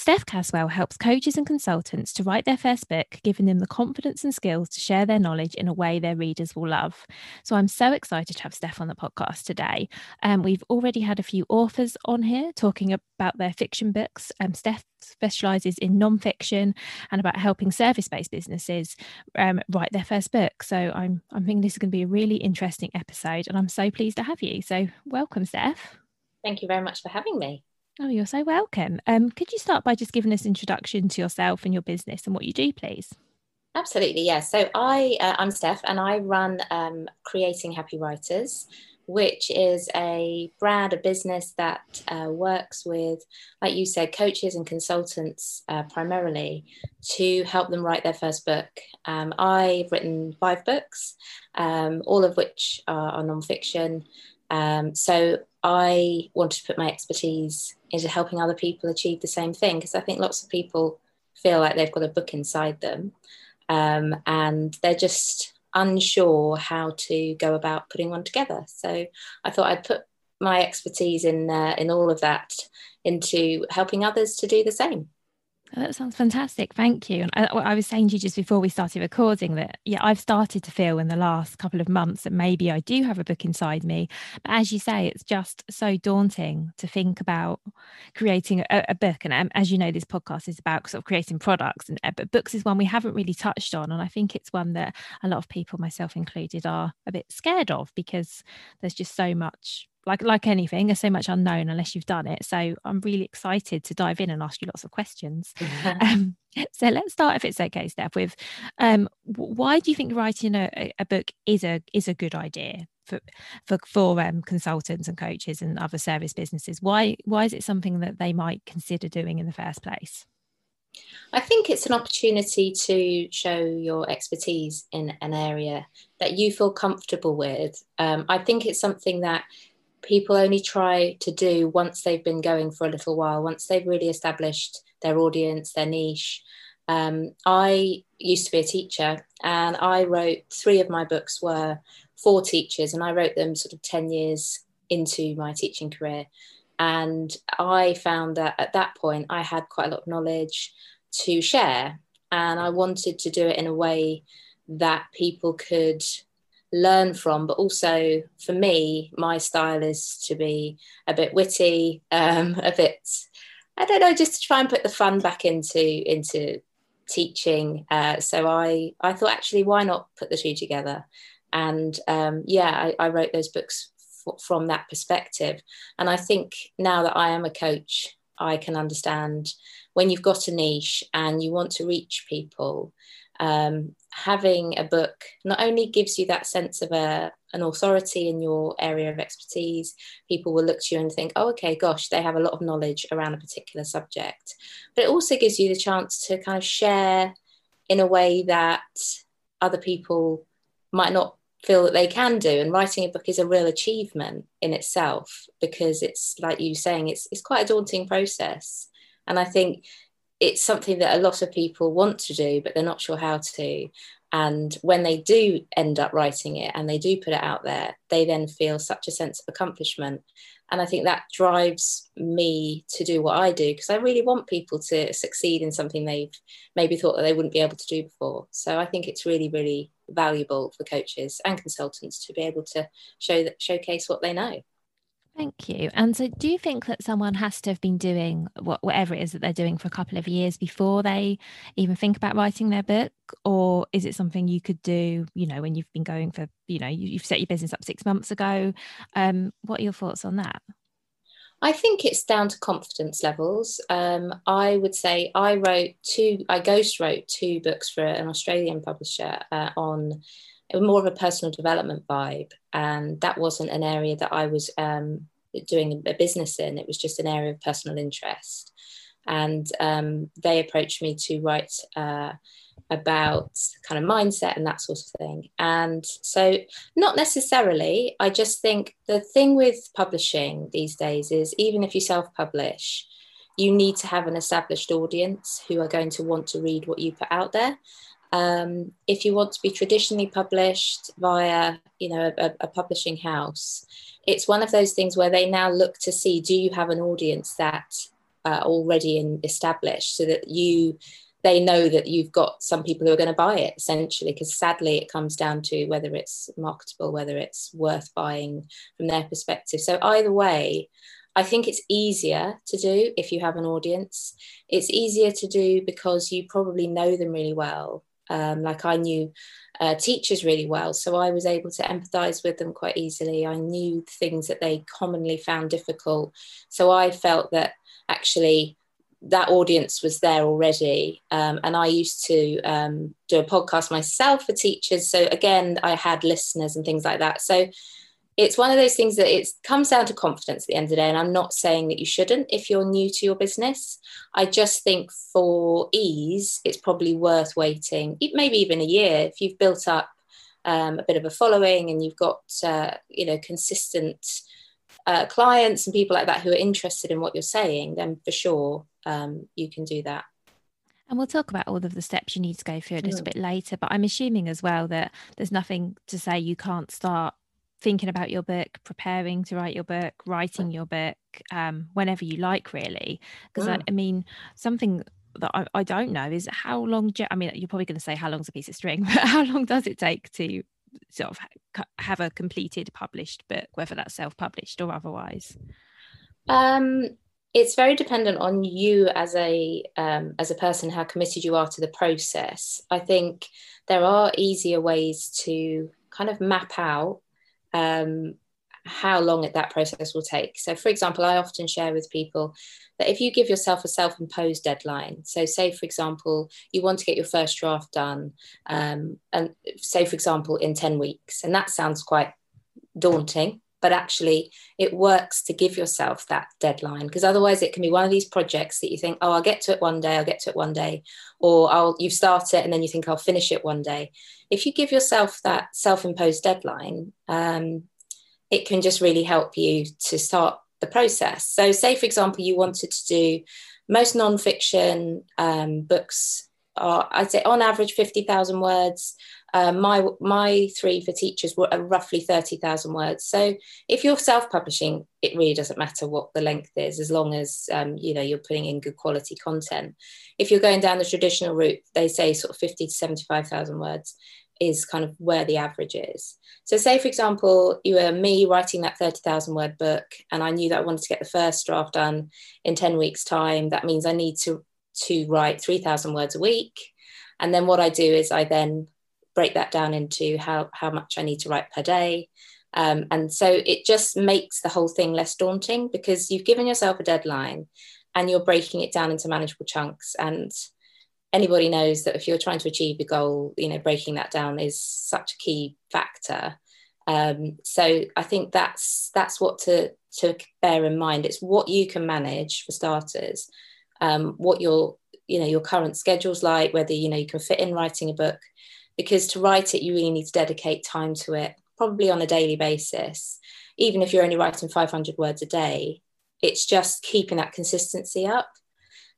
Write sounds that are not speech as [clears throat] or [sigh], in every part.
Steph Caswell helps coaches and consultants to write their first book, giving them the confidence and skills to share their knowledge in a way their readers will love. So I'm so excited to have Steph on the podcast today. Um, we've already had a few authors on here talking about their fiction books. Um, Steph specialises in non-fiction and about helping service-based businesses um, write their first book. So I'm I'm thinking this is going to be a really interesting episode, and I'm so pleased to have you. So welcome, Steph. Thank you very much for having me. Oh, you're so welcome. Um, could you start by just giving us introduction to yourself and your business and what you do, please? Absolutely, yes. So I, uh, I'm Steph, and I run um, Creating Happy Writers, which is a brand, a business that uh, works with, like you said, coaches and consultants uh, primarily to help them write their first book. Um, I've written five books, um, all of which are, are nonfiction. Um, so I wanted to put my expertise into helping other people achieve the same thing because I think lots of people feel like they've got a book inside them um, and they're just unsure how to go about putting one together. So I thought I'd put my expertise in uh, in all of that into helping others to do the same. Oh, that sounds fantastic. Thank you. And I, I, was saying to you just before we started recording that, yeah, I've started to feel in the last couple of months that maybe I do have a book inside me. But as you say, it's just so daunting to think about creating a, a book. And um, as you know, this podcast is about sort of creating products, and uh, but books is one we haven't really touched on. And I think it's one that a lot of people, myself included, are a bit scared of because there's just so much like like anything there's so much unknown unless you've done it. So i'm really excited to dive in and ask you lots of questions. [laughs] Um, so let's start if it's okay steph with um, why do you think writing a, a book is a is a good idea for for, for um, consultants and coaches and other service businesses? Why why is it something that they might consider doing in the first place? I think it's an opportunity to show your expertise in an area that you feel comfortable with. Um, I think it's something that people only try to do once they've been going for a little while, once they've really established their audience, their niche. Um, I used to be a teacher and I wrote three of my books were for teachers and I wrote them sort of 10 years into my teaching career. And I found that at that point I had quite a lot of knowledge to share and I wanted to do it in a way that people could learn from but also for me my style is to be a bit witty um, [laughs] a bit i don't know just to try and put the fun back into into teaching. Uh, so i i thought actually why not put the two together? And um, yeah I, I, wrote those books f- from that perspective. And i think now that i am a coach i can understand when you've got a niche and you want to reach people um, having a book not only gives you that sense of a, an authority in your area of expertise, people will look to you and think, oh, okay, gosh, they have a lot of knowledge around a particular subject. But it also gives you the chance to kind of share in a way that other people might not feel that they can do and writing a book is a real achievement in itself because it's like you saying it's, it's quite a daunting process and i think it's something that a lot of people want to do, but they're not sure how to. And when they do end up writing it and they do put it out there, they then feel such a sense of accomplishment. and I think that drives me to do what I do because I really want people to succeed in something they've maybe thought that they wouldn't be able to do before. So I think it's really, really valuable for coaches and consultants to be able to show that showcase what they know. Thank you. And so, do you think that someone has to have been doing what, whatever it is that they're doing for a couple of years before they even think about writing their book? Or is it something you could do, you know, when you've been going for, you know, you, have set your business up six months ago? Um, what are your thoughts on that? I think it's down to confidence levels. Um, I would say I wrote two, I ghost wrote two books for an Australian publisher uh, on more of a personal development vibe. And that wasn't an area that I was um, doing a business in, it was just an area of personal interest. And um, they approached me to write uh, about kind of mindset and that sort of thing. And so, not necessarily, I just think the thing with publishing these days is even if you self publish, you need to have an established audience who are going to want to read what you put out there. Um, if you want to be traditionally published via, you know, a, a, publishing house, it's one of those things where they now look to see do you have an audience that uh, already in, established, so that you they know that you've got some people who are going to buy it essentially because sadly it comes down to whether it's marketable whether it's worth buying from their perspective so either way I think it's easier to do if you have an audience. It's easier to do because you probably know them really well. Um, like I knew uh, teachers really well, so I was able to empathize with them quite easily. I knew things that they commonly found difficult, so I felt that actually that audience was there already. Um, and I used to um, do a podcast myself for teachers, so again, I had listeners and things like that. So it's one of those things that it comes down to confidence at the end of the day. And I'm not saying that you shouldn't if you're new to your business. I just think for ease, it's probably worth waiting, maybe even a year if you've built up um, a bit of a following and you've got uh, you know consistent uh, clients and people like that who are interested in what you're saying. Then for sure um, you can do that. And we'll talk about all of the steps you need to go through a little bit later. But I'm assuming as well that there's nothing to say you can't start thinking about your book, preparing to write your book, writing your book, um, whenever you like, really. Because I, mm. I, mean, something that I, I, don't know is how long. I mean, you're probably going to say how long's a piece of string, [laughs] but how long does it take to sort of have a completed published book, whether that's self-published or otherwise? Um, it's very dependent on you as a um, as a person, how committed you are to the process. I think there are easier ways to kind of map out um, how long that process will take. So, for example, I often share with people that if you give yourself a self imposed deadline, so say, for example, you want to get your first draft done, um, and say, for example, in 10 weeks, and that sounds quite daunting. But actually, it works to give yourself that deadline because otherwise, it can be one of these projects that you think, "Oh, I'll get to it one day. I'll get to it one day," or "I'll you start it and then you think I'll finish it one day." if you give yourself that self-imposed deadline um, it can just really help you to start the process so say for example you wanted to do most non-fiction um, books are i'd say on average 50000 words uh, my my three for teachers were roughly 30,000 words. So if you're self-publishing, it really doesn't matter what the length is, as long as um, you know you're putting in good quality content. If you're going down the traditional route, they say sort of 50 to 75,000 words is kind of where the average is. So, say for example, you were me writing that 30,000 word book, and I knew that I wanted to get the first draft done in 10 weeks' time. That means I need to, to write 3,000 words a week. And then what I do is I then break that down into how, how much I need to write per day. Um, and so it just makes the whole thing less daunting because you've given yourself a deadline and you're breaking it down into manageable chunks. And anybody knows that if you're trying to achieve a goal, you know, breaking that down is such a key factor. Um, so I think that's that's what to to bear in mind. It's what you can manage for starters, um, what your you know your current schedule's like, whether you know you can fit in writing a book, because to write it you really need to dedicate time to it, probably on a daily basis. Even if you're only writing 500 words a day, it's just keeping that consistency up.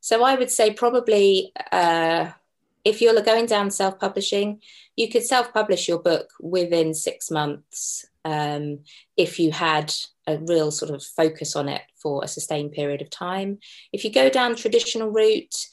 So I would say probably uh, if you're going down self publishing, you could self publish your book within six months um, if you had a real sort of focus on it for a sustained period of time. If you go down traditional route,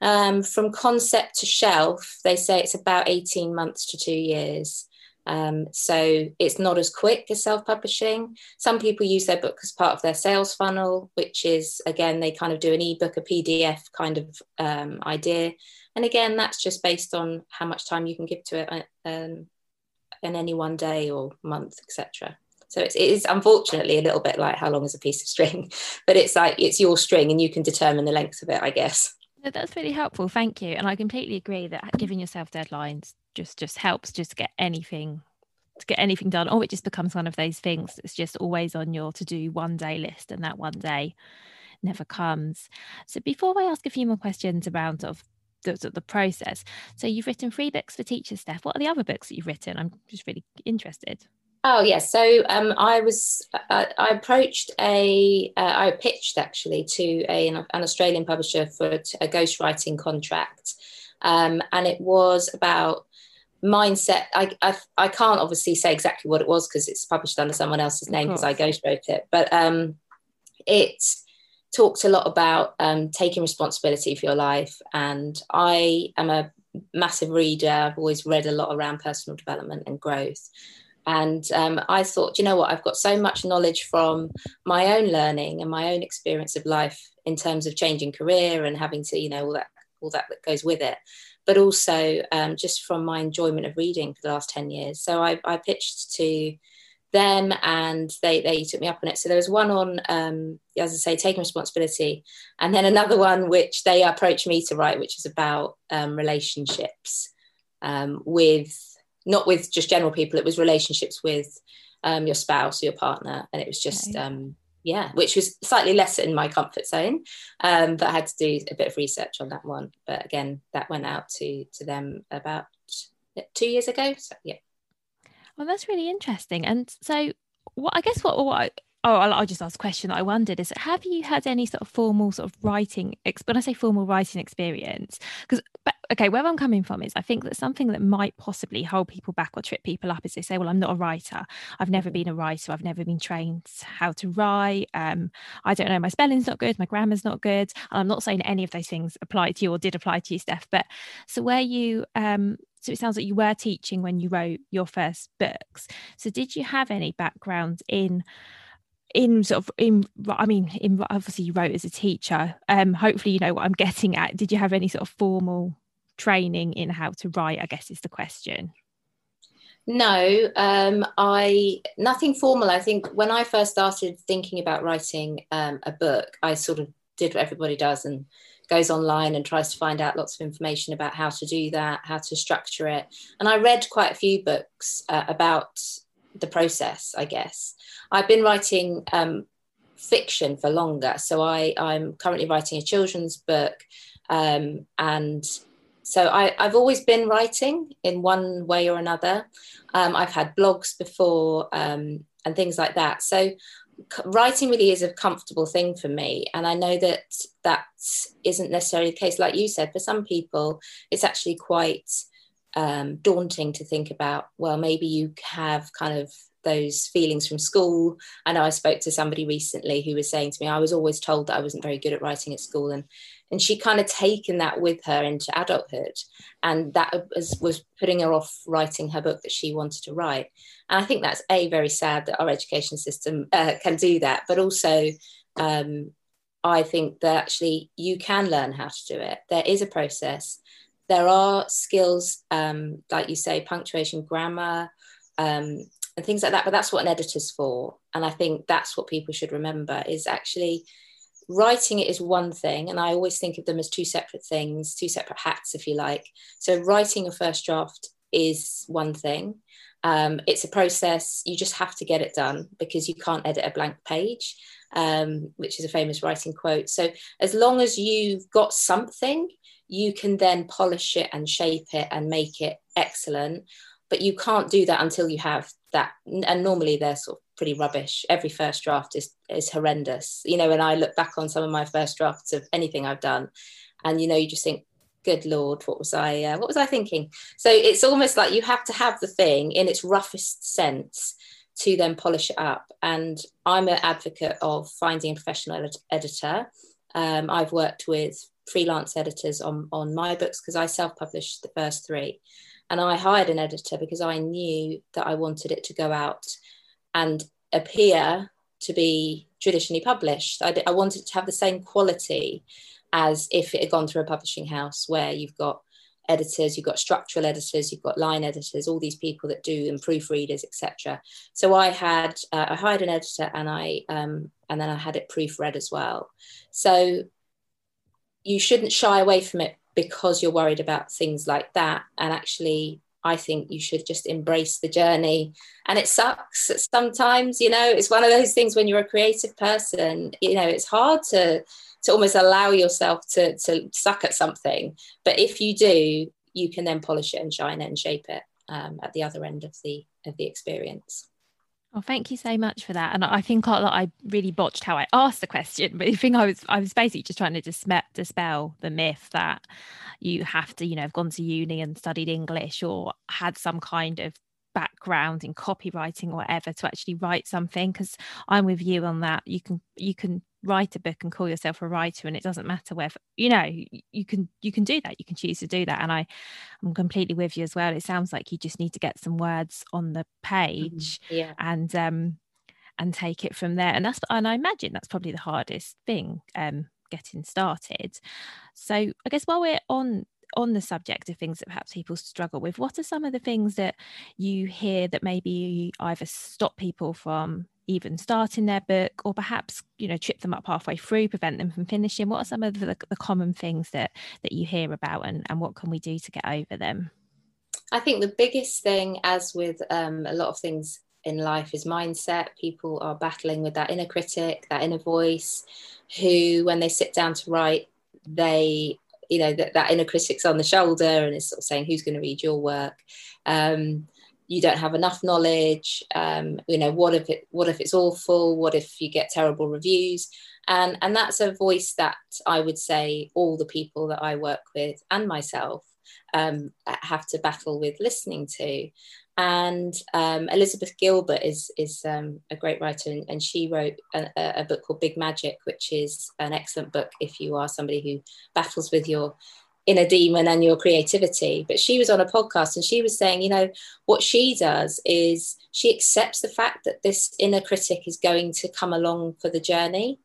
um, from concept to shelf, they say it's about 18 months to two years. Um, so it's not as quick as self publishing. Some people use their book as part of their sales funnel, which is, again, they kind of do an ebook, a PDF kind of um, idea. And again, that's just based on how much time you can give to it uh, um, in any one day or month, etc. So it's, it is unfortunately a little bit like how long is a piece of string, [laughs] but it's like it's your string and you can determine the length of it, I guess. That's really helpful. Thank you. And I completely agree that giving yourself deadlines just just helps just get anything to get anything done or it just becomes one of those things it's just always on your to do one day list and that one day never comes so before i ask a few more questions around sort of the, the process so you've written three books for teachers steph what are the other books that you've written i'm just really interested Oh yes, so um, I was uh, I approached a uh, I pitched actually to a, an, Australian publisher for a ghostwriting contract, um, and it was about mindset. I, I, I can't obviously say exactly what it was because it's published under someone else's name because I ghostwrote it, but um, it talked a lot about um, taking responsibility for your life, and I am a massive reader. I've always read a lot around personal development and growth. And um, I thought, you know what, I've got so much knowledge from my own learning and my own experience of life in terms of changing career and having to, you know, all that all that that goes with it, but also um, just from my enjoyment of reading for the last 10 years. So I, I pitched to them and they, they took me up on it. So there was one on, um, as I say, taking responsibility, and then another one which they approached me to write, which is about um, relationships um, with not with just general people. It was relationships with um, your spouse or your partner, and it was just okay. um, yeah, which was slightly less in my comfort zone. Um, but I had to do a bit of research on that one. But again, that went out to to them about two years ago. So yeah. Well, that's really interesting. And so, what I guess what, what I, oh, I'll, I'll, just ask a question that I wondered is have you had any sort of formal sort of writing, when I say formal writing experience, because, okay, where I'm coming from is I think that something that might possibly hold people back or trip people up is they say, well, I'm not a writer. I've never been a writer. I've never been trained how to write. Um, I don't know. My spelling's not good. My grammar's not good. And I'm not saying any of those things apply to you or did apply to you, Steph, but so where you, um, so it sounds like you were teaching when you wrote your first books. So did you have any background in in sort of in i mean in obviously you wrote as a teacher um hopefully you know what i'm [laughs] getting at. Did you have any sort of formal training in how to write i guess is the question? No um i nothing formal. I think when i first started thinking about writing um, a book i sort of did what everybody does and goes online and tries to find out lots of information about how to do that how to structure it. And i read quite a few books uh, about the process i guess I've been writing um, fiction for longer. So I, I'm currently writing a children's book. Um, and so I, have always been writing in one way or another. Um, I've had blogs before um, and things like that. So writing really is a comfortable thing for me. And I know that that isn't necessarily the case. Like you said, for some people, it's actually quite um, daunting to think about, well, maybe you have kind of those feelings from school. I know I spoke to somebody recently who was saying to me, I was always told that I wasn't very good at writing at school. And and she kind of taken that with her into adulthood and that was, was putting her off writing her book that she wanted to write and i think that's a very sad that our education system uh, can do that but also um, i think that actually you can learn how to do it there is a process there are skills um, like you say punctuation grammar um, and things like that but that's what an editor's for. And i think that's what people should remember is actually writing it is one thing and i always think of them as two separate things two separate hats if you like. So writing a first draft is one thing. Um, it's a process. You just have to get it done because you can't edit a blank page um, which is a famous writing quote. So as long as you've got something you can then polish it and shape it and make it excellent but you can't do that until you have that and normally they're sort of pretty rubbish every first draft is is horrendous you know when i look back on some of my first drafts of anything i've done and you know you just think good lord what was i uh, what was i thinking so it's almost like you have to have the thing in its roughest sense to then polish it up. And I'm an advocate of finding a professional ed- editor. Um, I've worked with freelance editors on, on my books because I self published the first three. And I hired an editor because I knew that I wanted it to go out and appear to be traditionally published. I, I wanted to have the same quality as if it had gone through a publishing house where you've got editors, you've got structural editors, you've got line editors, all these people that do and proofreaders, etc. So I had uh, I hired an editor and I um, and then I had it proofread as well. So you shouldn't shy away from it because you're worried about things like that. And actually, I think you should just embrace the journey. And it sucks sometimes, you know, it's one of those things when you're a creative person, you know, it's hard to to almost allow yourself to to suck at something. But if you do, you can then polish it and shine it and shape it um, at the other end of the of the experience. Well, thank you so much for that. And I think I, I really botched how I asked the question, but I think I was I was basically just trying to dispel, dispel the myth that you have to, you know, have gone to uni and studied English or had some kind of background in copywriting or whatever to actually write something because i'm with you on that you can you can write a book and call yourself a writer and it doesn't matter where you know you can you can do that you can choose to do that and i i'm completely with you as well it sounds like you just need to get some words on the mm-hmm. page mm-hmm. yeah. and um and take it from there and that's and i imagine that's probably the hardest thing um getting started so i guess while we're on on the subject of things that perhaps people struggle with, what are some of the things that you hear that maybe either stop people from even starting their book or perhaps you know trip them up halfway through prevent them from finishing? What are some of the, the common things that that you hear about and, and what can we do to get over them? I think the biggest thing as with um, a lot of things in life is mindset. People are battling with that inner critic that inner voice who when they sit down to write they you know that, that inner critic's on the shoulder and is sort of saying who's going to read your work? Um, you don't have enough knowledge um, you know what if it what if it's awful? What if you get terrible reviews? And and that's a voice that i would say all the people that i work with and myself um, have to battle with listening to and um, Elizabeth Gilbert is is um, a great writer, and, and she wrote a, a, book called Big Magic, which is an excellent book if you are somebody who battles with your inner demon and your creativity. But she was on a podcast and she was saying, you know, what she does is she accepts the fact that this inner critic is going to come along for the journey,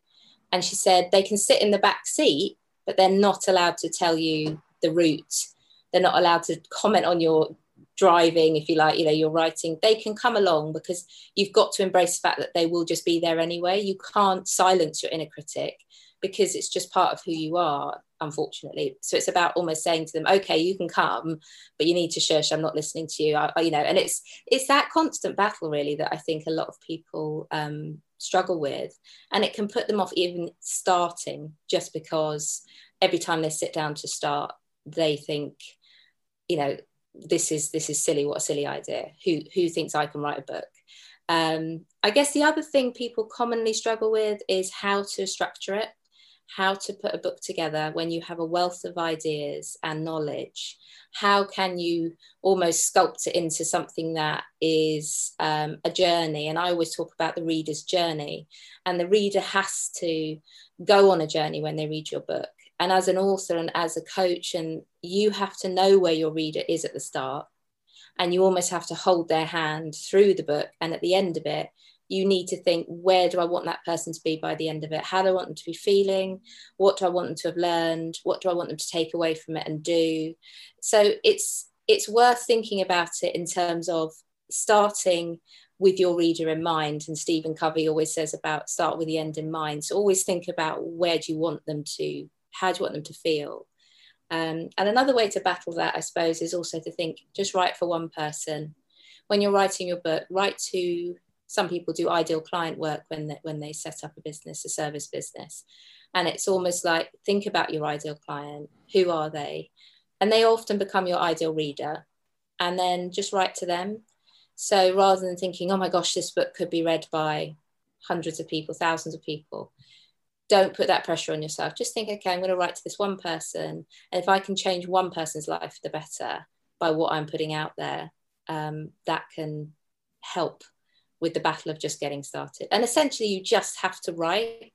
and she said they can sit in the back seat, but they're not allowed to tell you the route. They're not allowed to comment on your driving if you like you know you're writing they can come along because you've got to embrace the fact that they will just be there anyway. You can't silence your inner critic because it's just part of who you are unfortunately. So it's about almost saying to them okay you can come but you need to shush i'm not listening to you. I, you know and it's it's that constant battle really that i think a lot of people um, struggle with. And it can put them off even starting just because every time they sit down to start they think you know this is this is silly what a silly idea. Who who thinks i can write a book? Um, i guess the other thing people commonly struggle with is how to structure it how to put a book together when you have a wealth of ideas and knowledge. How can you almost sculpt it into something that is um, a journey? And i always talk about the reader's journey and the reader has to go on a journey when they read your book and as an author and as a coach and you have to know where your reader is at the start. And you almost have to hold their hand through the book. And at the end of it you need to think where do i want that person to be by the end of it? How do i want them to be feeling? What do i want them to have learned? What do i want them to take away from it and do? So it's it's worth thinking about it in terms of starting with your reader in mind. And stephen covey always says about start with the end in mind. So always think about where do you want them to how do you want them to feel? Um, and another way to battle that, I suppose, is also to think just write for one person. When you're writing your book, write to some people do ideal client work when they, when they set up a business, a service business. And it's almost like think about your ideal client. Who are they? And they often become your ideal reader. And then just write to them. So rather than thinking, oh my gosh, this book could be read by hundreds of people, thousands of people, don't put that pressure on yourself. Just think, okay, I'm going to write to this one person. And if I can change one person's life, the better by what I'm putting out there, um, that can help with the battle of just getting started. And essentially, you just have to write.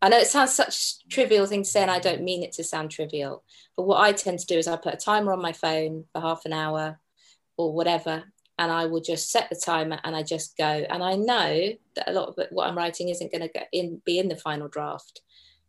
I know it sounds such trivial thing to say, and I don't mean it to sound trivial. But what I tend to do is I put a timer on my phone for half an hour or whatever, and I will just set the timer and I just go. And I know that a lot of what I'm writing isn't going to in, be in the final draft.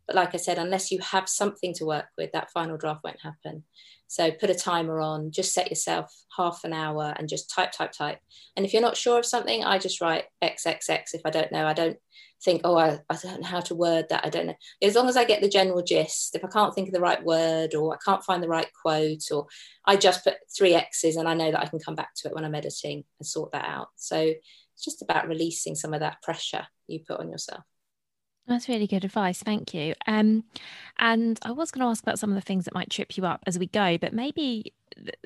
But like I said, unless you have something to work with, that final draft won't happen. So put a timer on, just set yourself half an hour and just type, type, type. And if you're not sure of something, I just write XXX if I don't know. I don't think, oh, I, I don't know how to word that. I don't know. As long as I get the general gist, if I can't think of the right word or I can't find the right quote, or I just put three X's and I know that I can come back to it when I'm editing and sort that out. So it's just about releasing some of that pressure you put on yourself. That's really good advice. Thank you. Um, and I was going to ask about some of the things that might trip you up as we go, but maybe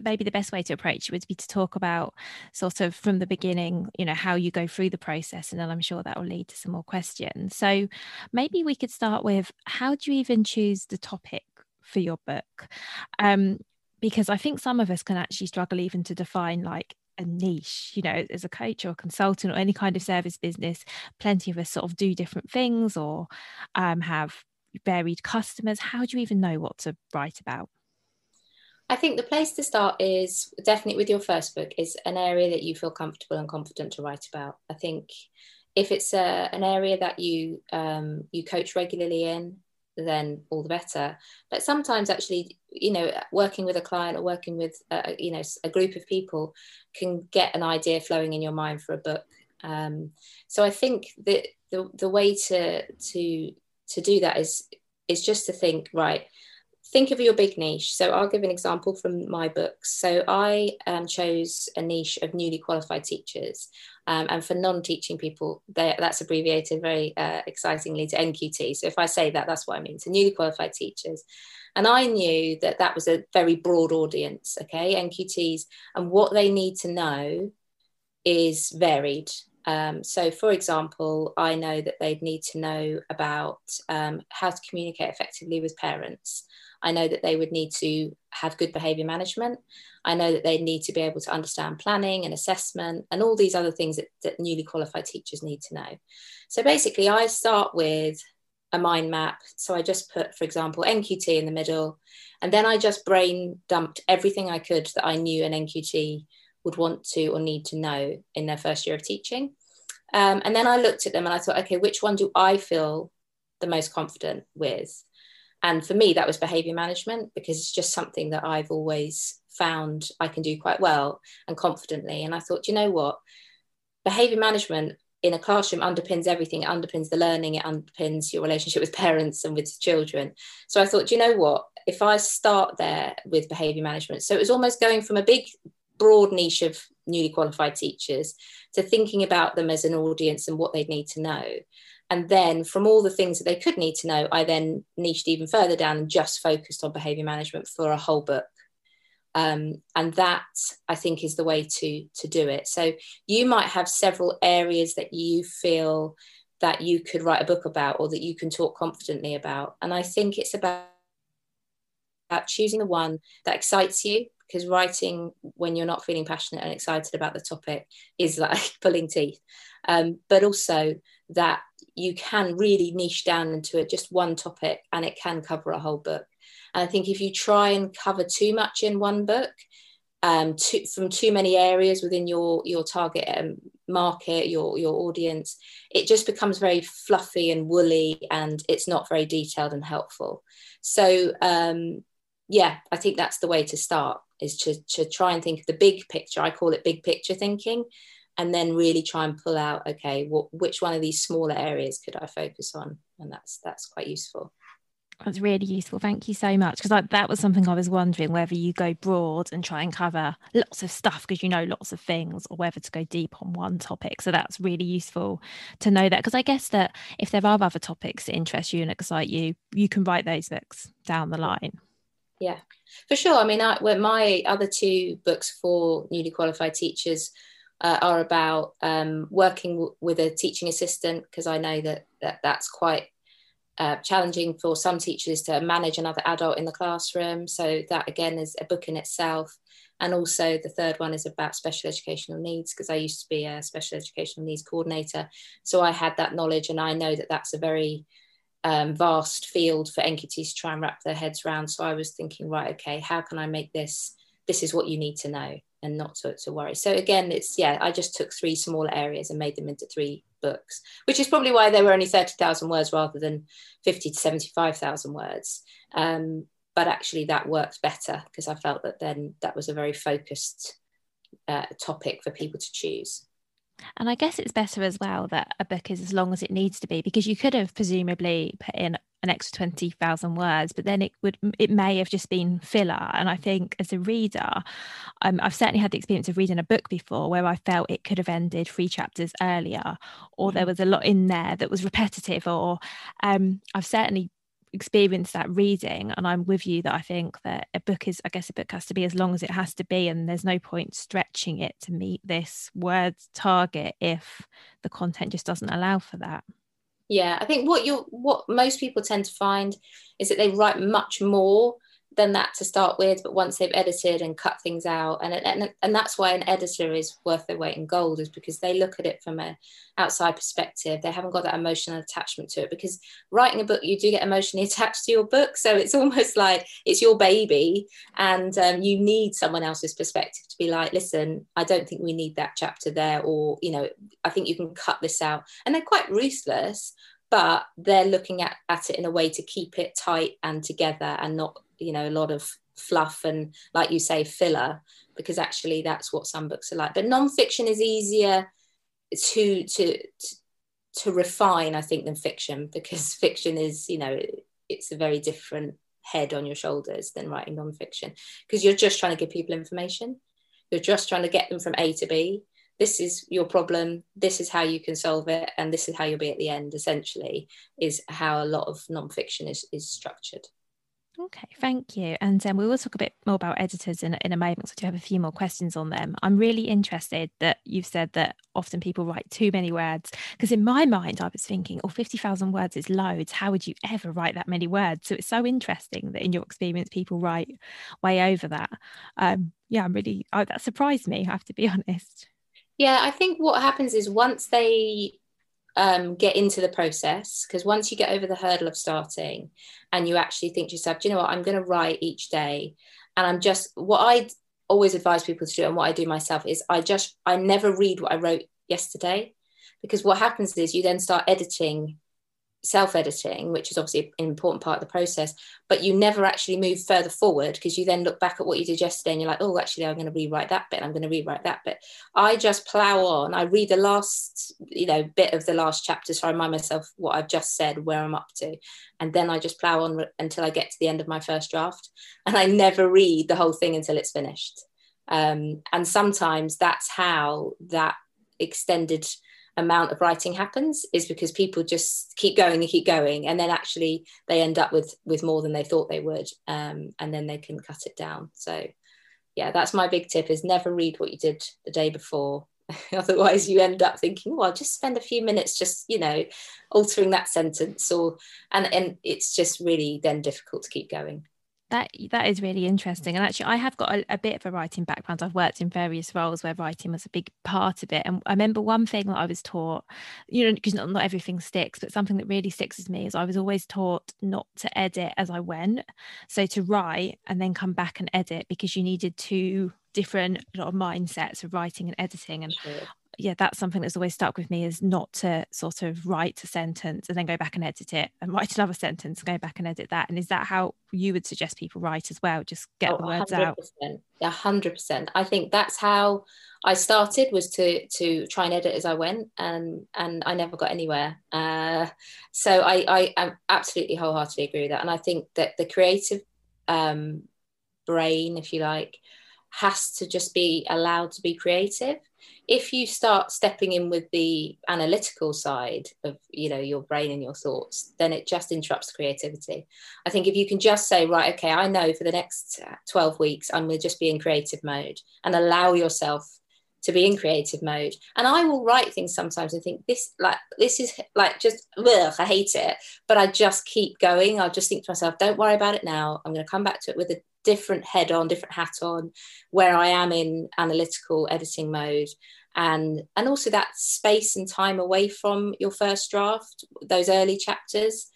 maybe the best way to approach it would be to talk about sort of from the beginning you know how you go through the process and then i'm sure that will lead to some more questions so maybe we could start with how do you even choose the topic for your book um, because i think some of us can actually struggle even to define like a niche you know as a coach or a consultant or any kind of service business plenty of us sort of do different things or um, have varied customers how do you even know what to write about I think the place to start is definitely with your first book is an area that you feel comfortable and confident to write about. I think if it's a, uh, an area that you um, you coach regularly in, then all the better. But sometimes, actually, you know, working with a client or working with a, you know a group of people can get an idea flowing in your mind for a book. Um, so I think that the the way to to to do that is is just to think right think of your big niche. So I'll give an example from my books. So I um, chose a niche of newly qualified teachers. Um, and for non-teaching people, that's abbreviated very uh, excitingly to NQT. So if I say that, that's what I mean. So newly qualified teachers. And I knew that that was a very broad audience, okay, NQTs, and what they need to know is varied. Um, so, for example, I know that they'd need to know about um, how to communicate effectively with parents. I know that they would need to have good behavior management. I know that they need to be able to understand planning and assessment and all these other things that, that newly qualified teachers need to know. So basically, I start with a mind map. So I just put, for example, NQT in the middle, and then I just brain dumped everything I could that I knew an NQT would want to or need to know in their first year of teaching. Um, and then I looked at them and I thought, okay, which one do I feel the most confident with? And for me, that was behavior management because it's just something that I've always found I can do quite well and confidently. And I thought, you know what? Behavior management in a classroom underpins everything. It underpins the learning, it underpins your relationship with [laughs] parents and with children. So I thought, you know what? If I start there with behavior management, so it was almost going from a big, broad niche of newly qualified teachers to thinking about them as an audience and what they'd need to know. And then from all the things that they could need to know, I then niched even further down and just focused on behavior management for a whole book. Um, and that I think is the way to to do it. So you might have several areas that you feel that you could write a book about or that you can talk confidently about. And I think it's about, about choosing the one that excites you because writing when you're not feeling passionate and excited about the topic is [laughs] like pulling teeth. Um, but also that you can really niche down into it, just one topic and it can cover a whole book. And I think if you try and cover too much in one book, um, to, from too many areas within your your target um, market, your your audience, it just becomes very fluffy and woolly, and it's not very detailed and helpful. So um, yeah, I think that's the way to start is to to try and think of the big picture. I call it big picture thinking, and then really try and pull out okay what which one of these smaller areas could i focus on? And that's that's quite useful. That's really useful. Thank you so much. Because that was something i was wondering whether you go broad and try and cover lots of stuff because you know lots of things or whether to go deep on one topic. So that's really useful to know that. Because i guess that if there are other topics that interest you and excite you you can write those books down the line yeah for sure i mean I, well, my other two books for newly qualified teachers uh, are about um, working w- with a teaching assistant because I know that, that that's quite uh, challenging for some teachers to manage another adult in the classroom. So that again is a book in itself. And also the third one is about special educational needs because I used to be a special educational needs coordinator. So I had that knowledge and I know that that's a very um, vast field for NQTs to try and wrap their heads around. So I was thinking, right, okay, how can I make this? This is what you need to know and not to, to worry. So again, it's yeah, I just took three smaller areas and made them into three books, which is probably why they were only 30,000 words rather than 50 to 75,000 words. Um, but actually, that worked better because I felt that then that was a very focused uh, topic for people to choose. And I guess it's better as well that a book is as long as it needs to be because you could have presumably put in an extra 20,000 words, but then it would, it may have just been filler. And I think as a reader, um, I've certainly had the experience of reading a book before where I felt it could have ended three chapters earlier, or there mm-hmm. was a lot in there that was repetitive, or um, I've certainly experience that reading and i'm with you that i think that a book is i guess a book has to be as long as it has to be and there's no point stretching it to meet this word target if the content just doesn't allow for that. Yeah i think what you what most people tend to find is that they write much more than that to start with but once they've edited and cut things out and, and and that's why an editor is worth their weight in gold is because they look at it from an outside perspective. They haven't got that emotional attachment to it because writing a book you do get emotionally [laughs] attached to your book. So it's almost like it's your baby and um, you need someone else's perspective to be like listen i don't think we need that chapter there or you know i think you can cut this out. And they're quite ruthless but they're looking at, at it in a way to keep it tight and together and not you know a lot of fluff and like you say filler because actually that's what some books are like. But non-fiction is easier to to to refine i think than fiction because [laughs] fiction is you know it's a very different head on your shoulders than writing non-fiction because you're just trying to give people information. You're just trying to get them from a to b. This is your problem. This is how you can solve it and this is how you'll be at the end essentially is how a lot of non-fiction is, is structured Okay, thank you. And um, we will talk a bit more about editors in, in a moment. So I do have a few more questions on them. I'm really interested that you've said that often people write too many words. Because in my mind, I was thinking, oh, 50,000 words is loads. How would you ever write that many words? So it's so interesting that in your experience, people write way over that. Um, yeah, I'm really, oh, that surprised me, I have to be [laughs] honest. Yeah, I think what happens is once they um, get into the process because once you get over the hurdle of starting and you actually think to yourself, do you know what, I'm going to write each day. And I'm just, what I always advise people to do and what I do myself is I just, I never read what I wrote yesterday because what happens is you then start editing self editing, which is obviously an important part of the process, but you never actually move further forward because you then look back at what you did yesterday and you're like, oh, actually, I'm going to rewrite that bit. I'm going to rewrite that bit. I just plow on. I read the last, you know, bit of the last chapter so I remind myself what I've just said, where I'm up to. And then I just plow on until I get to the end of my first draft. And I never read the whole thing until it's finished. Um, and sometimes that's how that extended amount of writing happens is because people just keep going and keep going. And then actually they end up with with more than they thought they would um, and then they can cut it down. So yeah that's my big tip is never read what you did the day before. [laughs] Otherwise you end up thinking well just spend a few minutes just you know altering that sentence or and and it's just really then difficult to keep going that that is really interesting. And actually i have got a, a, bit of a writing background. I've worked in various roles where writing was a big part of it. And i remember one thing that i was taught you know because not, not everything sticks but something that really sticks with me is i was always taught not to edit as i went. So to write and then come back and edit because you needed two different sort of mindsets of writing and editing. And sure yeah, that's something that's always stuck with me is not to sort of write a sentence and then go back and edit it and write [laughs] another sentence and go back and edit that. And is that how you would suggest people write as well? Just get oh, the words 100%, out. A hundred percent. I think that's how I started was to to try and edit as I went, and and I never got anywhere. Uh, so I I am absolutely wholeheartedly agree with that, and I think that the creative um, brain, if you like, has to just be allowed to be creative if you start stepping in with the analytical side of you know your brain and your thoughts then it just interrupts creativity. I think if you can just say right okay i know for the next uh, 12 weeks i'm going to just be in creative mode and allow yourself to be in creative mode. And i will write things sometimes and think this like this is like just ugh, i hate it but i just keep going. I'll just think to myself don't worry about it now. I'm going to come back to it with a different head on different hat on where i am in analytical editing mode. And and also that space and time away from your first draft those early chapters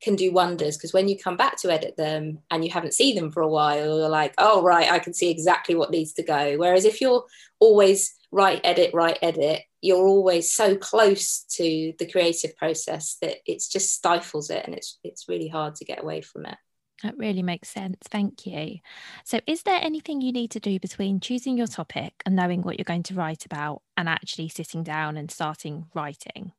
can do wonders because when you come back to edit them and you haven't seen them for a while you're like oh right i can see exactly what needs to go. Whereas if you're always write edit write edit you're always so close to the creative process that it's just stifles it and it's it's really hard to get away from it that really makes sense. Thank you. So, is there anything you need to do between choosing your topic and knowing what you're going to write about and actually sitting down and starting writing?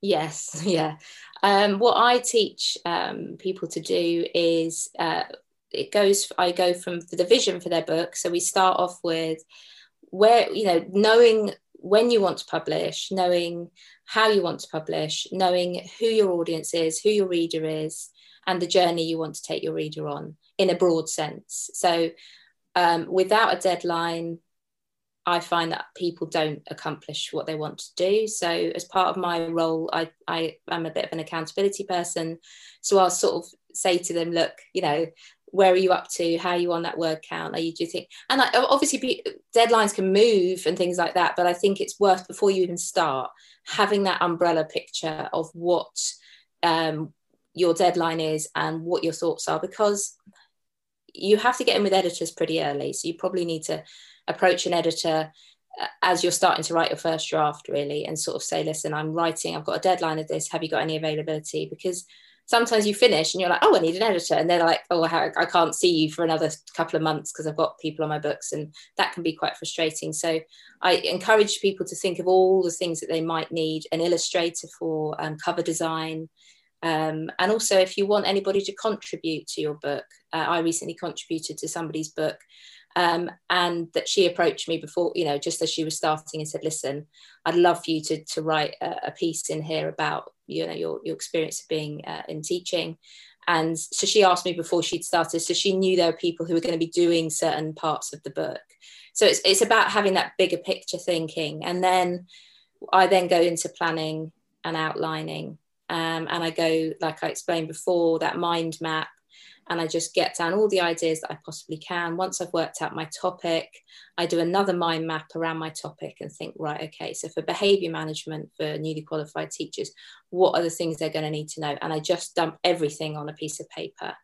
Yes, [laughs] yeah. Um, what I teach um, people to do is uh, it goes. I go from for the vision for their book. So we start off with where you know knowing when you want to publish, knowing how you want to publish, knowing who your audience is, who your reader is, and the journey you want to take your reader on in a broad sense. So um, without a deadline, I find that people don't accomplish what they want to do. So, as part of my role, I, I am a bit of an accountability person. So, I'll sort of say to them, look, you know, where are you up to? How are you on that word count? Are you do you think? And I, obviously, deadlines can move and things like that. But I think it's worth before you even start having that umbrella picture of what um, your deadline is and what your thoughts are, because you have to get in with editors pretty early. So you probably need to approach an editor uh, as you're starting to write your first draft really and sort of say listen i'm writing i've got a deadline of this. Have you got any availability? Because sometimes you finish and you're like oh i need an editor. And they're like oh i can't see you for another couple of months because i've got people on my books. And that can be quite frustrating. So i encourage people to think of all the things that they might need an illustrator for um, cover design um, and also if you want anybody to contribute to your book uh, i recently contributed to somebody's book um, and that she approached me before, you know, just as she was starting and said, listen, I'd love for you to, to write a, a piece in here about, you know, your, your experience of being uh, in teaching. And so she asked me before she'd started, so she knew there were people who were going to be doing certain parts of the book. So it's, it's about having that bigger picture thinking. And then I then go into planning and outlining. Um, and I go, like I explained before, that mind map and I just get down all the ideas that I possibly can. Once I've worked out my topic, I do another mind map around my topic and think, right, okay, so for behavior management for newly qualified teachers, what are the things they're going to need to know? And I just dump everything on a piece of paper.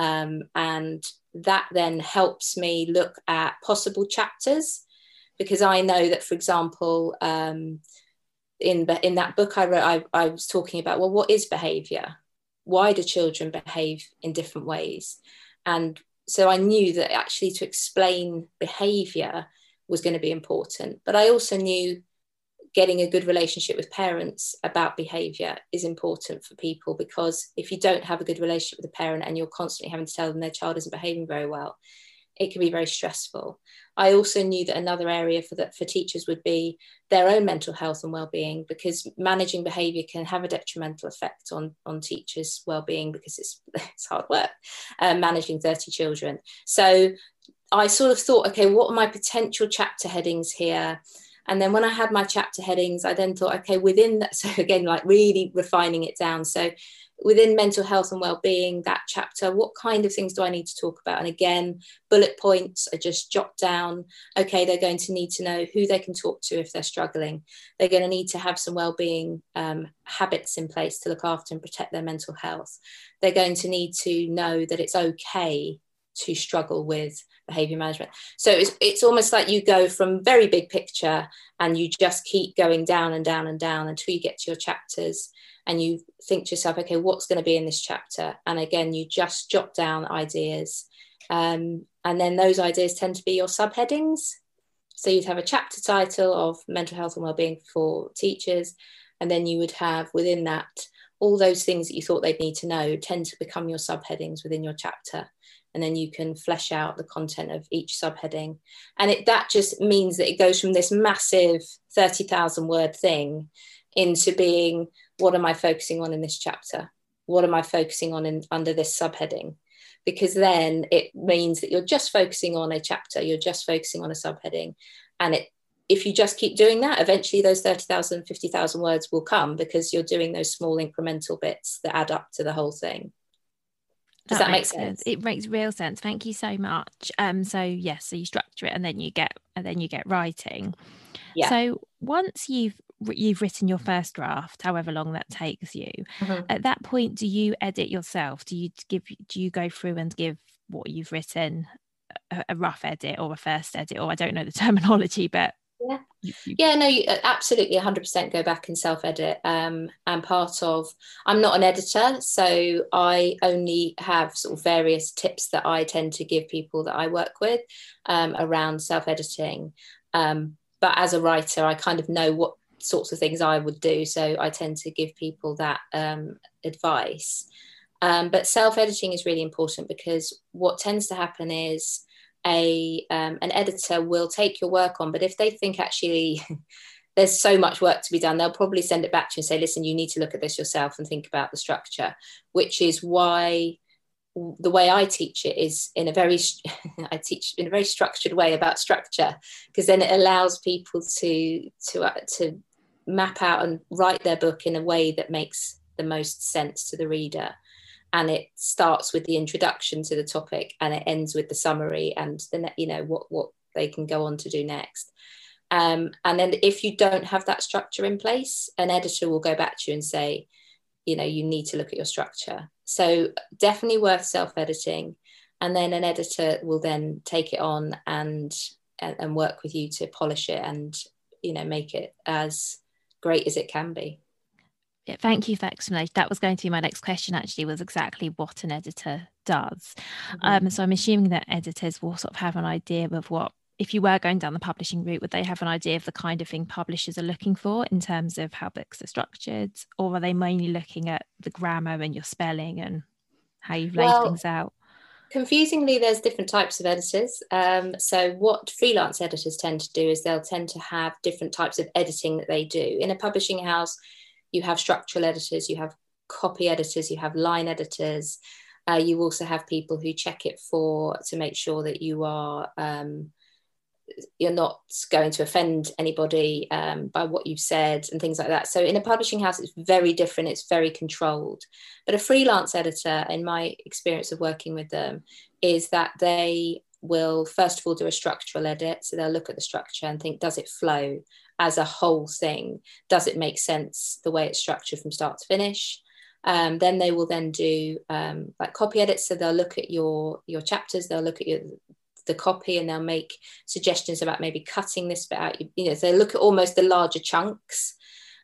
Um, and that then helps me look at possible chapters because I know that, for example, um, in, in that book I wrote, I, I was talking about, well, what is behavior? why do children behave in different ways? And so I knew that actually to explain behavior was going to be important. But I also knew getting a good relationship with parents about behavior is important for people because if you don't have a good relationship with a parent and you're constantly having to tell them their child isn't behaving very well, it can be very stressful. I also knew that another area for that for teachers would be their own mental health and well-being because managing behaviour can have a detrimental effect on on teachers' well-being because it's [laughs] it's hard work uh, managing 30 children. So I sort of thought, okay, what are my potential chapter headings here? And then when I had my chapter headings, I then thought, okay, within that, [laughs] so again, like really refining it down. So within mental health and well-being that chapter what kind of things do i need to talk about? And again bullet points i just jot down. Okay they're going to need to know who they can talk to if they're struggling. They're going to need to have some well-being um, habits in place to look after and protect their mental health. They're going to need to know that it's okay to struggle with behavior management. So it's, it's almost like you go from very big picture and you just keep going down and down and down until you get to your chapters and you think to yourself, okay, what's going to be in this chapter? And again, you just jot down ideas. Um, and then those ideas tend to be your subheadings. So you'd have a chapter title of mental health and wellbeing for teachers. And then you would have within that all those things that you thought they'd need to know tend to become your subheadings within your chapter. And then you can flesh out the content of each subheading. And it, that just means that it goes from this massive 30,000 word thing into being what am I focusing on in this chapter? What am I focusing on in, under this subheading? Because then it means that you're just focusing on a chapter, you're just focusing on a subheading, and it if you just keep doing that, eventually those 30,000, 50,000 words will come because you're doing those small incremental bits that add up to the whole thing. Does that, that make sense? sense? It makes real sense. Thank you so much. Um, so yes, so you structure it and then you get and then you get writing. Yeah. So once you've you've written your first draft, however long that takes you, mm-hmm. at that point, do you edit yourself? Do you give do you go through and give what you've written a, a rough edit or a first edit, or I don't know the [laughs] terminology, but yeah yeah no you absolutely 100% go back and self edit um, and part of i'm not an editor so i only have sort of various tips that i tend to give people that i work with um, around self editing um, but as a writer i kind of know what sorts of things i would do so i tend to give people that um, advice. Um, but self editing is really important because what tends to happen is a um, an editor will take your work on, but if they think actually [laughs] there's so much work to be done, they'll probably send it back to you and say, listen, you need to look at this yourself and think about the structure, which is why the way I teach it is in a very [laughs] I teach in a very structured way about structure because then it allows people to to uh, to map out and write their book in a way that makes the most sense to the reader. And it starts with the introduction to the topic and it ends with the summary and then you know what what they can go on to do next. Um, and then if you don't have that structure in place an editor will go back to you and say you know you need to look at your structure. So definitely worth self-editing. And then an editor will then take it on and and work with you to polish it and you know make it as great as it can be yeah, thank you for explanation. That was going to be my next question. Actually, was exactly what an editor does. Mm-hmm. Um, so I'm assuming that editors will sort of have an idea of what, if you were going down the publishing route, would they have an idea of the kind of thing publishers are looking for in terms of how books are structured, or are they mainly looking at the grammar and your spelling and how you've laid well, things out? Confusingly there's different types of editors um, so what freelance editors tend to do is they'll tend to have different types of editing that they do in a publishing house you have structural editors, you have copy editors, you have line editors. Uh, you also have people who check it for to make sure that you are um, you're not going to offend anybody um, by what you've said and things like that. So in a publishing house, it's very different. It's very controlled. But a freelance editor, in my experience of working with them, is that they will first of all do a structural edit. So they'll look at the structure and think, does it flow? as a whole thing does it make sense the way it's structured from start to finish um, then they will then do um, like copy edits so they'll look at your your chapters they'll look at your the copy and they'll make suggestions about maybe cutting this bit out. You know they look at almost the larger chunks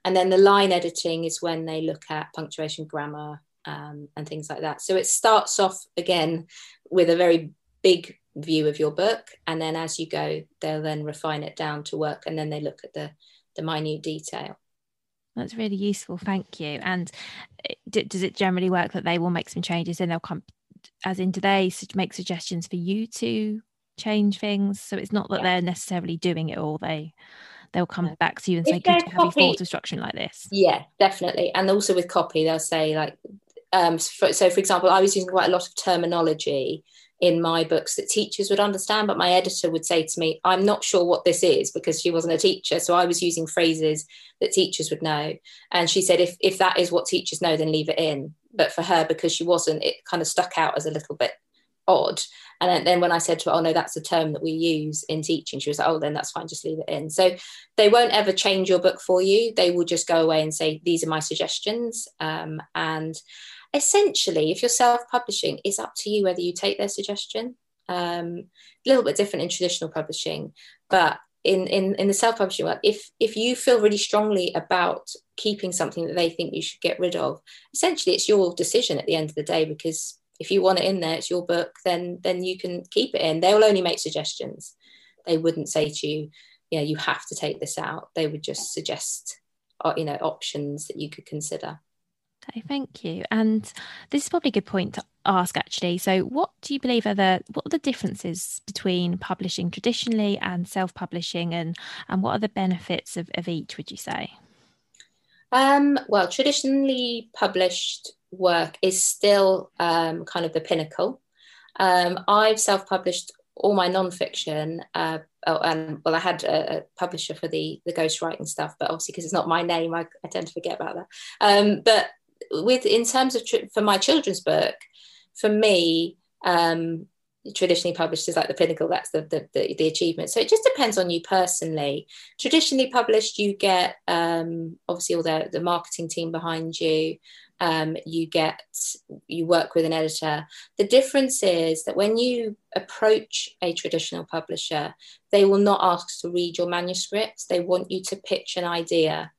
and then the line editing is when they look at punctuation grammar um, and things like that. So it starts off again with a very big view of your book and then as you go they'll then refine it down to work and then they look at the the minute detail. That's really useful thank you. And eh, does it generally work that they will make some changes and they'll come as in do they make suggestions for you to change things so it's not that yeah. they're necessarily doing it all they they'll come back to you and if say could you have you thought of structuring like this yeah definitely and also with copy they'll say like um, for, so for example i was using quite a lot of terminology in my books that teachers would understand, but my editor would say to me, I'm not sure what this is because she wasn't a teacher. So I was using phrases that teachers would know. And she said, if, if that is what teachers know, then leave it in. But for her, because she wasn't, it kind of stuck out as a little bit odd. And then when I said to her, oh no, that's a term that we use in teaching, she was like, oh, then that's fine, just leave it in. So they won't ever change your book for you. They will just go away and say, these are my suggestions. Um, and essentially, if you're self publishing, it's up to you whether you take their suggestion. Um, a little bit different in traditional publishing, but in, in, in the self publishing world, if, if you feel really strongly about keeping something that they think you should get rid of, essentially it's your decision at the end of the day because if you want it in there, it's your book, then then you can keep it in. They will only make suggestions. They wouldn't say to you, yeah, you have to take this out. They would just suggest, uh, you know, options that you could consider. Okay, thank you. And this is probably a good point to ask actually. So what do you believe are the what are the differences between publishing traditionally and self-publishing and and what are the benefits of, of each, would you say? Um, well, traditionally published work is still um, kind of the pinnacle. Um, I've self-published all my nonfiction uh, oh, and well, I had a, a, publisher for the the ghostwriting stuff, but obviously because it's not my name, I, I, tend to forget about that. Um, but with in terms of for my children's book, for me, um, traditionally published is like the pinnacle. That's the, the the, the achievement. So it just depends on you personally. Traditionally published, you get um, obviously all the the marketing team behind you um, you get you work with an editor the difference is that when you approach a traditional publisher they will not ask to read your manuscripts they want you to pitch an idea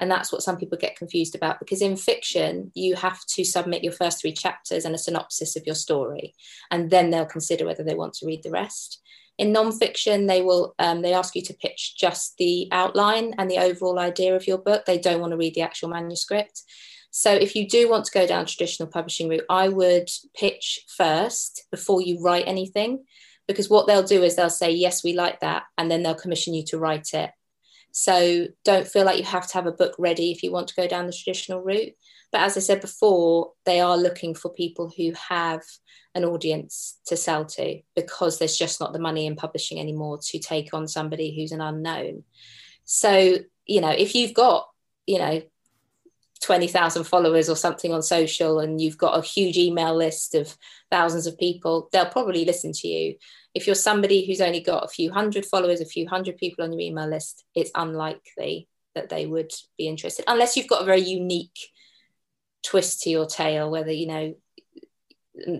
and that's what some people get confused about because in fiction you have to submit your first three chapters and a synopsis of your story and then they'll consider whether they want to read the rest in nonfiction, they will um, they ask you to pitch just the outline and the overall idea of your book. They don't want to read the actual manuscript. So if you do want to go down traditional publishing route, I would pitch first before you write anything, because what they'll do is they'll say, yes, we like that, and then they'll commission you to write it. So don't feel like you have to have a book ready if you want to go down the traditional route. But as I said before, they are looking for people who have an audience to sell to because there's just not the money in publishing anymore to take on somebody who's an unknown. So, you know, if you've got, you know, 20,000 followers or something on social and you've got a huge email list of thousands of people, they'll probably listen to you. If you're somebody who's only got a few hundred followers, a few hundred people on your email list, it's unlikely that they would be interested, unless you've got a very unique twist to your tale, whether, you know,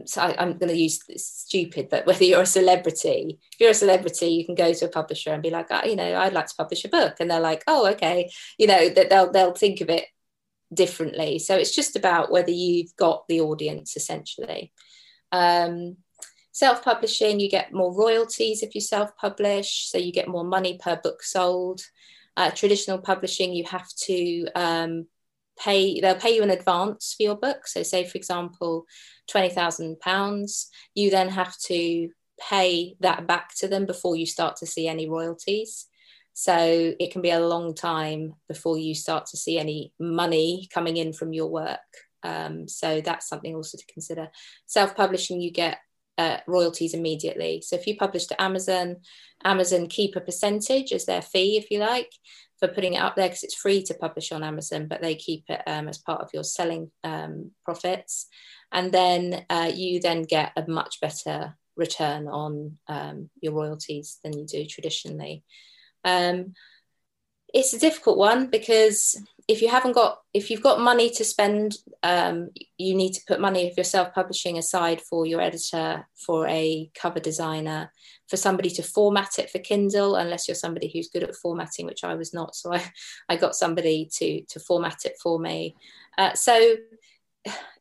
so I, am going to use stupid, but whether you're a celebrity, if you're a celebrity, you can go to a publisher and be like, oh, you know, I'd like to publish a book, and they're like, oh, okay, you know, that they'll they'll think of it differently. So it's just about whether you've got the audience essentially. Um, self publishing, you get more royalties if you self publish, so you get more money per book sold. Uh, traditional publishing, you have to um, pay, they'll pay you in advance for your book. So, say for example, £20,000, you then have to pay that back to them before you start to see any royalties. So it can be a long time before you start to see any money coming in from your work. Um, so that's something also to consider. Self publishing, you get uh, royalties immediately. So if you publish to Amazon, Amazon keep a percentage as their fee, if you like, for putting it up there because it's free to publish on Amazon, but they keep it um, as part of your selling um, profits. And then uh, you then get a much better return on um, your royalties than you do traditionally. Um, it's a difficult one because if you haven't got if you've got money to spend um, you need to put money of your self-publishing aside for your editor for a cover designer for somebody to format it for kindle unless you're somebody who's good at formatting which i was not. So i, I got somebody to to format it for me. Uh, so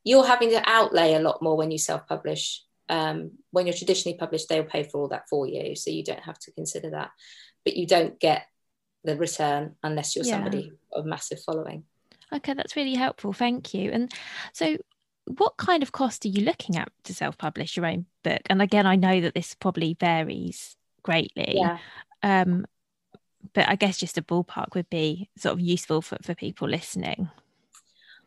you're having to outlay a lot more when you self-publish. Um, when you're traditionally published they'll pay for all that for you so you don't have to consider that. But you don't get the return unless you're yeah. somebody of massive following. Okay, that's really helpful. Thank you. And so, what kind of cost are you looking at to self publish your own book? And again, I know that this probably varies greatly. Yeah. Um, but I guess just a ballpark would be sort of useful for, for people listening.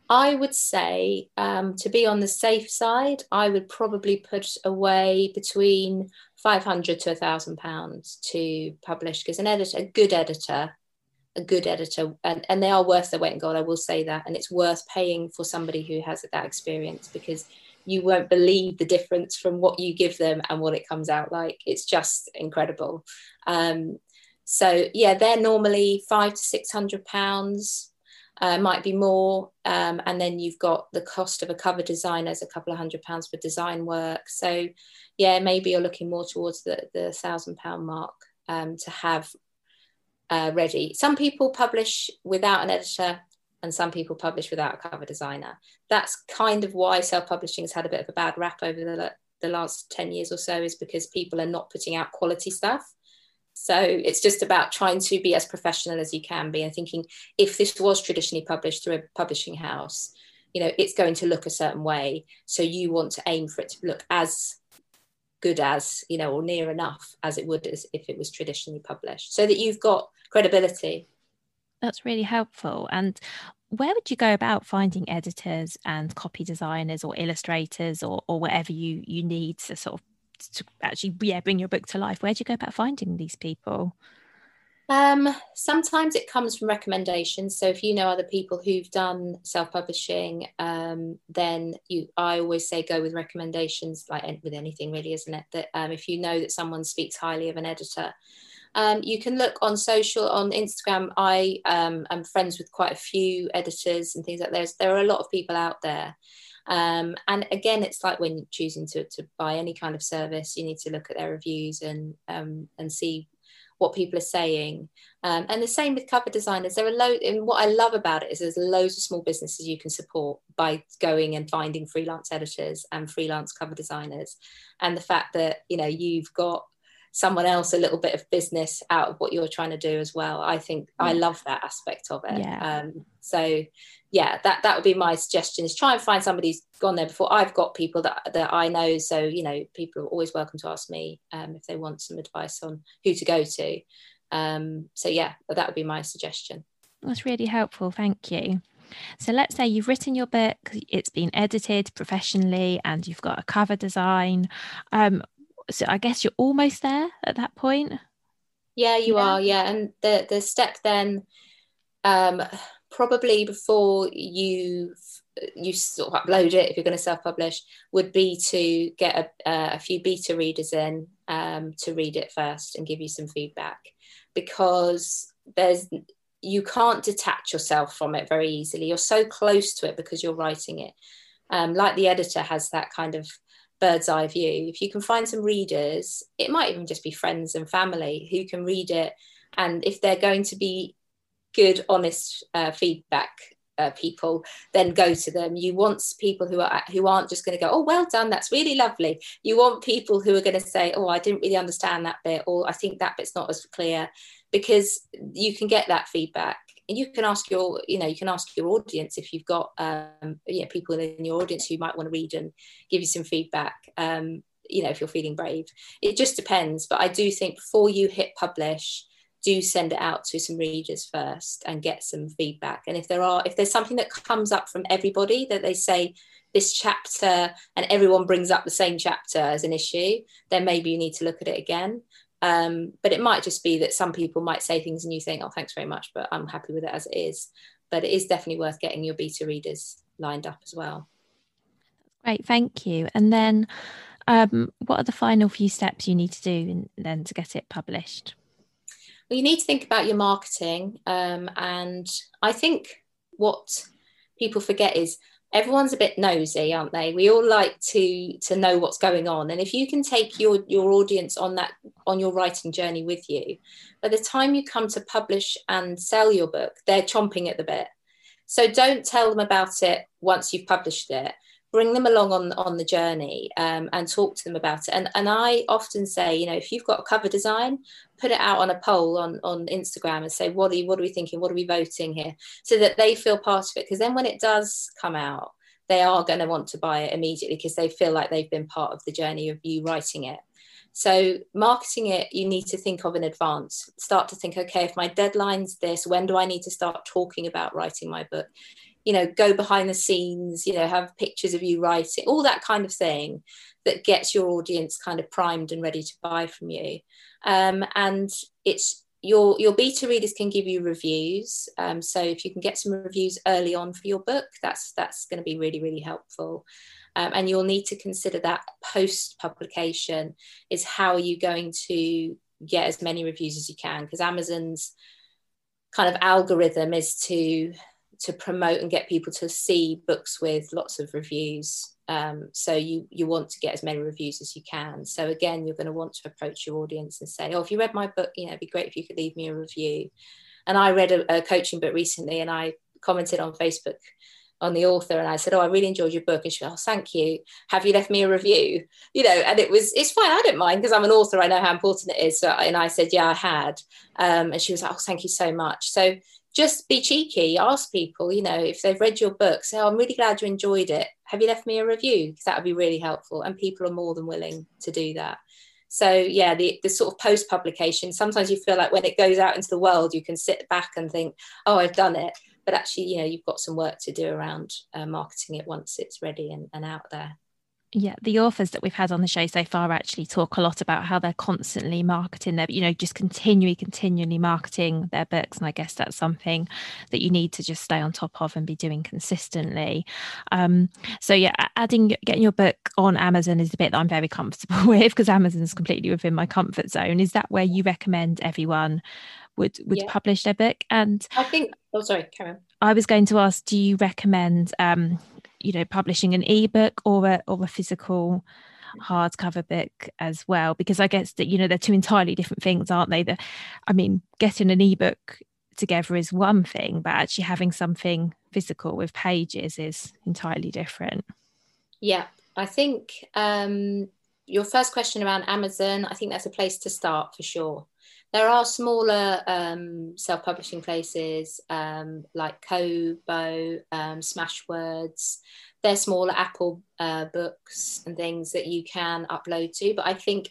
I would say um, to be on the safe side, I would probably put away between 500 to a thousand pounds to publish because an editor, a good editor, a good editor, and, and they are worth their weight in gold. I will say that. And it's worth paying for somebody who has that experience because you won't believe the difference from what you give them and what it comes out like. It's just incredible. Um, so yeah, they're normally five to six hundred pounds uh, might be more. Um, and then you've got the cost of a cover designer as a couple of hundred pounds for design work. So, yeah, maybe you're looking more towards the, the thousand pound mark um, to have uh, ready. Some people publish without an editor and some people publish without a cover designer. That's kind of why self publishing has had a bit of a bad rap over the, the last 10 years or so, is because people are not putting out quality stuff. So it's just about trying to be as professional as you can be and thinking if this was traditionally published through a publishing house, you know, it's going to look a certain way. So you want to aim for it to look as good as, you know, or near enough as it would as if it was traditionally published, so that you've got credibility. That's really helpful. And where would you go about finding editors and copy designers or illustrators or, or whatever you you need to sort of to actually yeah bring your book to life where do you go about finding these people um, sometimes it comes from recommendations. So if you know other people who've done self-publishing, um, then you, I always say go with recommendations, like with anything really, isn't it? That um, if you know that someone speaks highly of an editor, um, you can look on social, on Instagram. I um, am friends with quite a few editors and things like that. There's, There are a lot of people out there. Um, and again, it's like when choosing to, to buy any kind of service, you need to look at their reviews and um, and see what people are saying. Um, and the same with cover designers. There are loads, and what I love about it is there's loads of small businesses you can support by going and finding freelance editors and freelance cover designers. And the fact that, you know, you've got someone else a little bit of business out of what you're trying to do as well. I think yeah. I love that aspect of it. Yeah. Um, so yeah, that that would be my suggestion is try and find somebody who's gone there before. I've got people that that I know, so you know, people are always welcome to ask me um, if they want some advice on who to go to. Um, so yeah, that would be my suggestion. That's really helpful. Thank you. So let's say you've written your book, it's been edited professionally, and you've got a cover design. Um, so I guess you're almost there at that point. Yeah, you yeah. are. Yeah, and the the step then, um, probably before you you sort of upload it if you're going to self-publish would be to get a, a few beta readers in um, to read it first and give you some feedback because there's you can't detach yourself from it very easily you're so close to it because you're writing it um, like the editor has that kind of bird's eye view. If you can find some readers, it might even just be friends and family who can read it. And if they're going to be good, honest uh, feedback uh, people, then go to them. You want people who are who aren't just going to go, "Oh, well done, that's really lovely." You want people who are going to say, "Oh, I didn't really understand that bit," or "I think that bit's not as clear," because you can get that feedback and you can ask your you know you can ask your audience if you've got um, you know people in your audience who might want to read and give you some feedback um, you know if you're feeling brave it just depends but i do think before you hit publish do send it out to some readers first and get some feedback and if there are if there's something that comes up from everybody that they say this chapter and everyone brings up the same chapter as an issue then maybe you need to look at it again um, but it might just be that some people might say things and you think, oh, thanks very much, but I'm happy with it as it is. But it is definitely worth getting your beta readers lined up as well. Great, thank you. And then, um, what are the final few steps you need to do then to get it published? Well, you need to think about your marketing. Um, and I think what people forget is everyone's a bit nosy aren't they we all like to to know what's going on and if you can take your your audience on that on your writing journey with you by the time you come to publish and sell your book they're chomping at the bit so don't tell them about it once you've published it bring them along on on the journey um, and talk to them about it. And and i often say you know if you've got a cover design put it out on a poll on on instagram and say what are you what are we thinking? What are we voting here? So that they feel part of it. Because then when it does come out they are going to want to buy it immediately because they feel like they've been part of the journey of you writing it. So marketing it you need to think of in advance. Start to think okay if my deadline's this when do i need to start talking about writing my book you know go behind the scenes you know have pictures of you writing all that kind of thing that gets your audience kind of primed and ready to buy from you. Um, and it's your your beta readers can give you reviews. Um, so if you can get some reviews early on for your book that's that's going to be really really helpful. Um, and you'll need to consider that post publication is how are you going to get as many reviews as you can because amazon's kind of algorithm is to to promote and get people to see books with lots of reviews. Um, so you you want to get as many reviews as you can. So again, you're going to want to approach your audience and say, "Oh, if you read my book, you know, it'd be great if you could leave me a review." And I read a, a coaching book recently, and I commented on Facebook on the author and I said, Oh, I really enjoyed your book. And she went, Oh, thank you. Have you left me a review? You know, and it was, it's fine. I don't mind because I'm an author. I know how important it is. So, and I said, Yeah, I had. Um, and she was like, Oh, thank you so much. So just be cheeky, ask people, you know, if they've read your book, say, oh, I'm really glad you enjoyed it. Have you left me a review? Because that would be really helpful. And people are more than willing to do that. So yeah, the, the sort of post publication, sometimes you feel like when it goes out into the world, you can sit back and think, oh, I've done it. But actually, you know, you've got some work to do around uh, marketing it once it's ready and, and out there. Yeah, the authors that we've had on the show so far actually talk a lot about how they're constantly marketing their, you know, just continually, continually marketing their books. And I guess that's something that you need to just stay on top of and be doing consistently. Um, so yeah, adding getting your book on Amazon is a bit that I'm very comfortable [laughs] with because Amazon is completely within my comfort zone. Is that where you recommend everyone would would yeah. publish their book? And I think oh sorry, Karen. I was going to ask, do you recommend um, you know publishing an ebook or a or a physical hardcover book as well because i guess that you know they're two entirely different things aren't they? The i mean getting an ebook together is one thing but actually having something physical with pages is entirely different. Yeah i think um your first question around amazon i think that's a place to start for sure there are smaller um, self-publishing places um, like Kobo, um, Smashwords. They're smaller Apple uh, books and things that you can upload to. But I think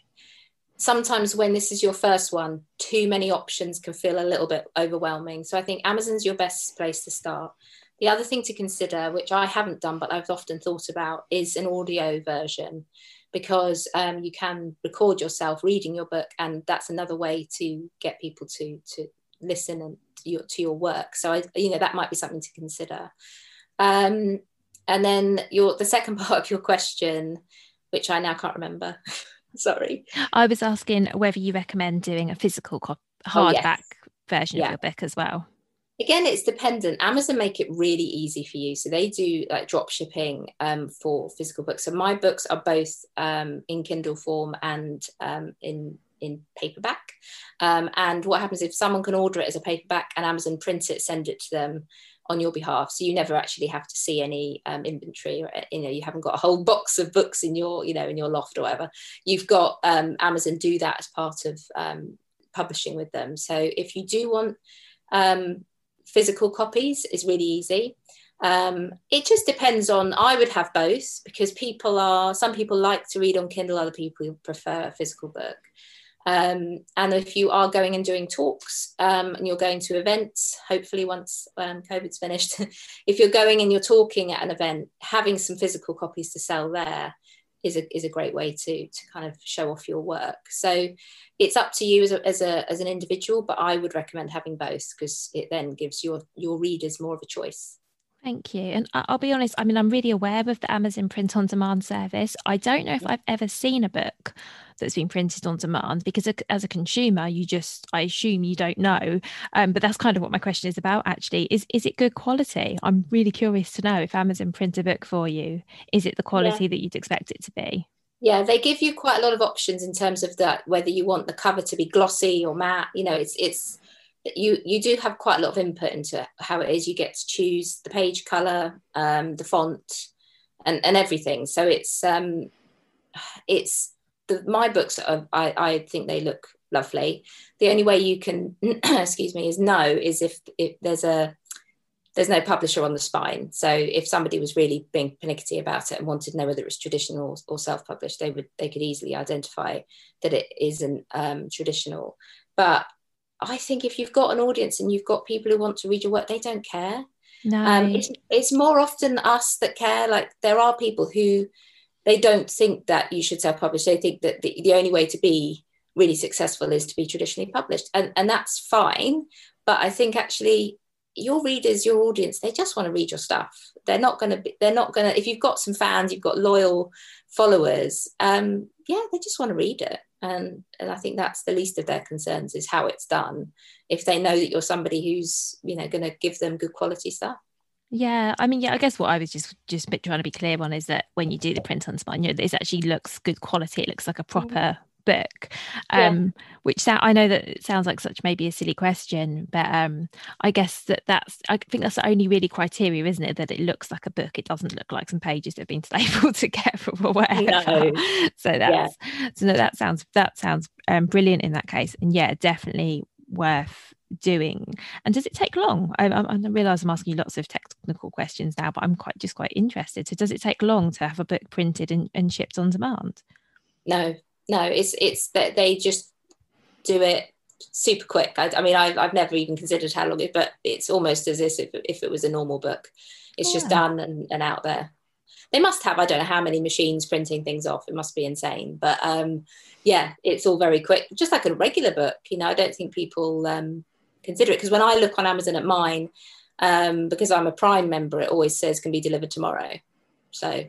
sometimes when this is your first one, too many options can feel a little bit overwhelming. So I think Amazon's your best place to start. The other thing to consider, which I haven't done but I've often thought about, is an audio version because um, you can record yourself reading your book, and that's another way to get people to to listen and to your, to your work. So I, you know, that might be something to consider. Um, and then your the second [laughs] part of your question, which I now can't remember. [laughs] Sorry. I was asking whether you recommend doing a physical cop- hardback oh, yes. version yeah. of your book as well again it's dependent. Amazon make it really easy for you. So they do like drop shipping um, for physical books. So my books are both um, in kindle form and um, in in paperback. Um, and what happens if someone can order it as a paperback and amazon print it send it to them on your behalf? So you never actually have to see any um, inventory or you know you haven't got a whole [laughs] box of books in your you know in your loft or whatever. You've got um, amazon do that as part of publishing with them. So if you do want um, physical copies is really easy. Um, it just depends on, I would have both because people are, some people like to read on Kindle, other people prefer a physical book. Um, and if you are going and doing talks um, and you're going to events, hopefully once um, COVID's finished, [laughs] if you're going and you're talking at an event, having some physical copies to sell there is a, is a great way to, to kind of show off your work. So it's up to you as, a, as, a, as an individual, but I would recommend having both because it then gives your, your readers more of a choice. Thank you. And I'll be honest, I mean, I'm really aware of the Amazon print on demand service. I don't know if I've ever seen a book that's been printed on demand because as a consumer, you just, I assume you don't know. Um, but that's kind of what my question is about actually. Is, is it good quality? I'm really curious to know if Amazon print a book for you, is it the quality yeah. that you'd expect it to be? Yeah, they give you quite a lot of options in terms of that, whether you want the cover to be glossy or matte, you know, it's, it's, you you do have quite a lot of input into how it is. You get to choose the page color um, the font and, and everything. So it's um it's the, my books are, I, I think they look lovely. The only way you can [clears throat] excuse me is no is if, if there's a there's no publisher on the spine. So if somebody was really being pernickety about it and wanted to know whether it's traditional or, or self-published they would they could easily identify that it isn't um, traditional. But I think if you've got an audience and you've got people who want to read your work, they don't care. No. Um, it's, it's more often us that care. Like there are people who they don't think that you should self-publish. They think that the, the only way to be really successful is to be traditionally published. And, and that's fine. But I think actually your readers, your audience, they just want to read your stuff. They're not going to be, they're not going to, if you've got some fans, you've got loyal followers, um, yeah, they just want to read it and and I think that's the least of their concerns is how it's done. If they know that you're somebody who's you know going to give them good quality stuff. Yeah, I mean, yeah, I guess what I was just just trying to be clear on is that when you do the print on spine, you know, it actually looks good quality. It looks like a mm-hmm. proper book um yeah. which sound, i know that it sounds like such maybe a silly question but um i guess that that's i think that's the only really criteria isn't it that it looks like a book. It doesn't look like some pages that have been [laughs] stapled together or whatever. No. so that's yeah. so no, that sounds that sounds um, brilliant in that case. And yeah definitely worth doing. And does it take long? I, I, I, realize i'm asking you lots of technical questions now but i'm quite just quite interested. So does it take long to have a book printed and, and shipped on demand? No no, it's it's that they just do it super quick. I, I mean, I've, I've never even considered how long it, but it's almost as if if it was a normal book. It's yeah. just done and, and out there. they must have i don't know how many machines printing things off it must be insane but um, yeah it's all very quick just like a regular book you know i don't think people um, consider it because when i look on amazon at mine um, because i'm a prime member it always says can be delivered tomorrow so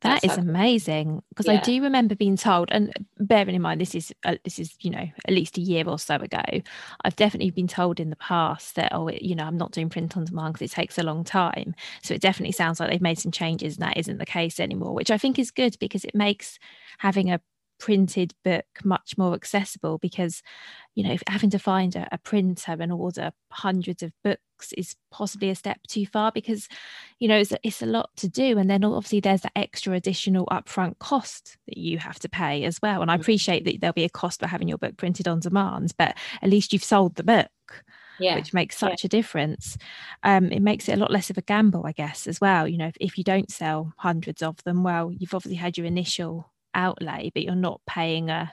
that is amazing because yeah. I do remember being told, and bearing in mind this is uh, this is you know at least a year or so ago. I've definitely been told in the past that oh it, you know I'm not doing print on demand because it takes a long time. So it definitely sounds like they've made some changes, and that isn't the case anymore, which I think is good because it makes having a printed book much more accessible because you know having to find a, a, printer and order hundreds of books is possibly a step too far because you know it's, it's a lot to do and then obviously there's that extra additional upfront cost that you have to pay as well and i appreciate that there'll be a cost for having your book printed on demand but at least you've sold the book yeah. which makes such yeah. a difference. Um, it makes it a lot less of a gamble, I guess, as well. You know, if, if you don't sell hundreds of them, well, you've obviously had your initial outlay, but you're not paying a,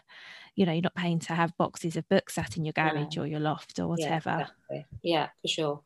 you know, you're not paying to have boxes of books sat in your garage or your loft or whatever. Yeah, exactly. yeah, for sure.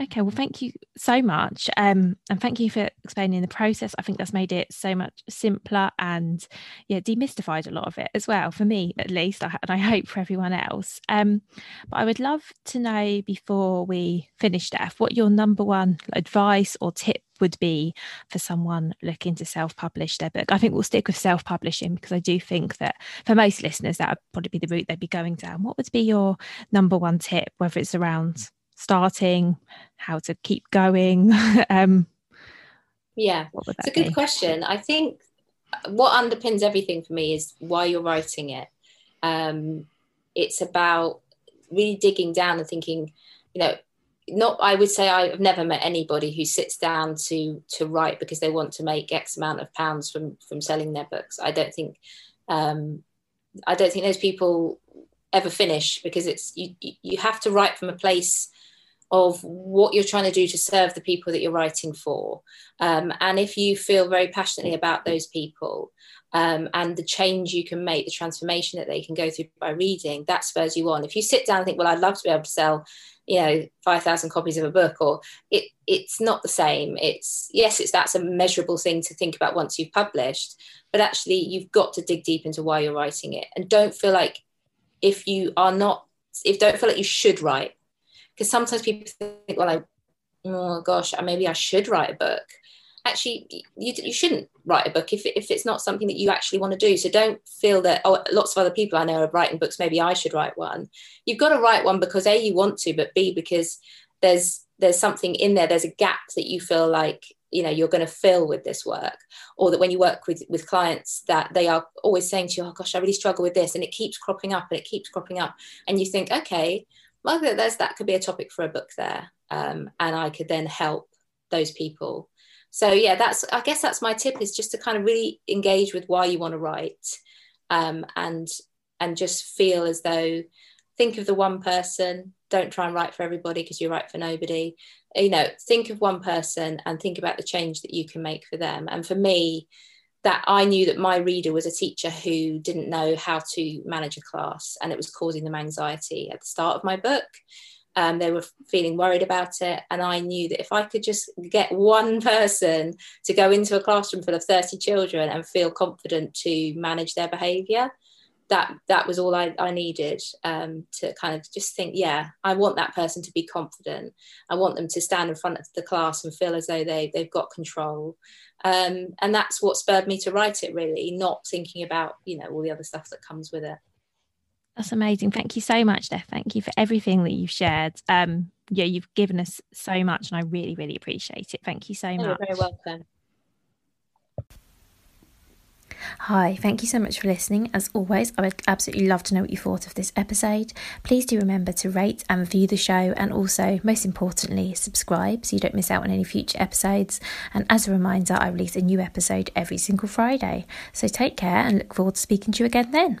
Okay, well, thank you so much. Um, and thank you for explaining the process. I think that's made it so much simpler and, yeah, demystified a lot of it as well, for me at least, and I hope for everyone else. Um, but I would love to know before we finish, Steph, what your number one advice or tip would be for someone looking to self publish their book. I think we'll stick with self publishing because I do think that for most listeners, that would probably be the route they'd be going down. What would be your number one tip, whether it's around starting, how to keep going? [laughs] um, yeah, it's a good be? question. I think what underpins everything for me is why you're writing it. Um, it's about really digging down and thinking, you know, not I would say I've never met anybody who sits down to to write because they want to make X amount of pounds from from selling their books. I don't think um, I don't think those people ever finish because it's you you have to write from a place of what you're trying to do to serve the people that you're writing for. Um, and if you feel very passionately about those people um, and the change you can make, the transformation that they can go through by reading, that spurs you on. If you sit down and think, well, I'd love to be able to sell, you know, 5,000 copies of a book, or it, it's not the same. It's, yes, it's that's a measurable thing to think about once you've published, but actually you've got to dig deep into why you're writing it. And don't feel like if you are not, if don't feel like you should write, because sometimes people think, well, I, oh gosh, maybe I should write a book. Actually, you, you shouldn't write a book if, if it's not something that you actually want to do. So don't feel that, oh, lots of other people I know are writing books, maybe I should write one. You've got to write one because A, you want to, but B, because there's there's something in there, there's a gap that you feel like you know you're going to fill with this work or that when you work with with clients that they are always saying to you oh gosh i really struggle with this and it keeps cropping up and it keeps cropping up and you think okay well, there's that could be a topic for a book there, um, and I could then help those people. So yeah, that's I guess that's my tip is just to kind of really engage with why you want to write, um, and and just feel as though think of the one person. Don't try and write for everybody because you write for nobody. You know, think of one person and think about the change that you can make for them. And for me, that I knew that my reader was a teacher who didn't know how to manage a class and it was causing them anxiety at the start of my book. Um, they were feeling worried about it. And I knew that if I could just get one [laughs] person to go into a classroom full of 30 children and feel confident to manage their behavior, that that was all I, I needed um, to kind of just think, yeah, I want that person to be confident. I want them to stand in front of the class and feel as though they, they've got control. Um, and that's what spurred me to write it really not thinking about you know all the other stuff that comes with it that's amazing thank you so much Steph thank you for everything that you've shared um yeah you've given us so much and I really really appreciate it thank you so much you're very welcome Hi, thank you so much for listening. As always, I would absolutely love to know what you thought of this episode. Please do remember to rate and review the show, and also, most importantly, subscribe so you don't miss out on any future episodes. And as a reminder, I release a new episode every single Friday. So take care and look forward to speaking to you again then.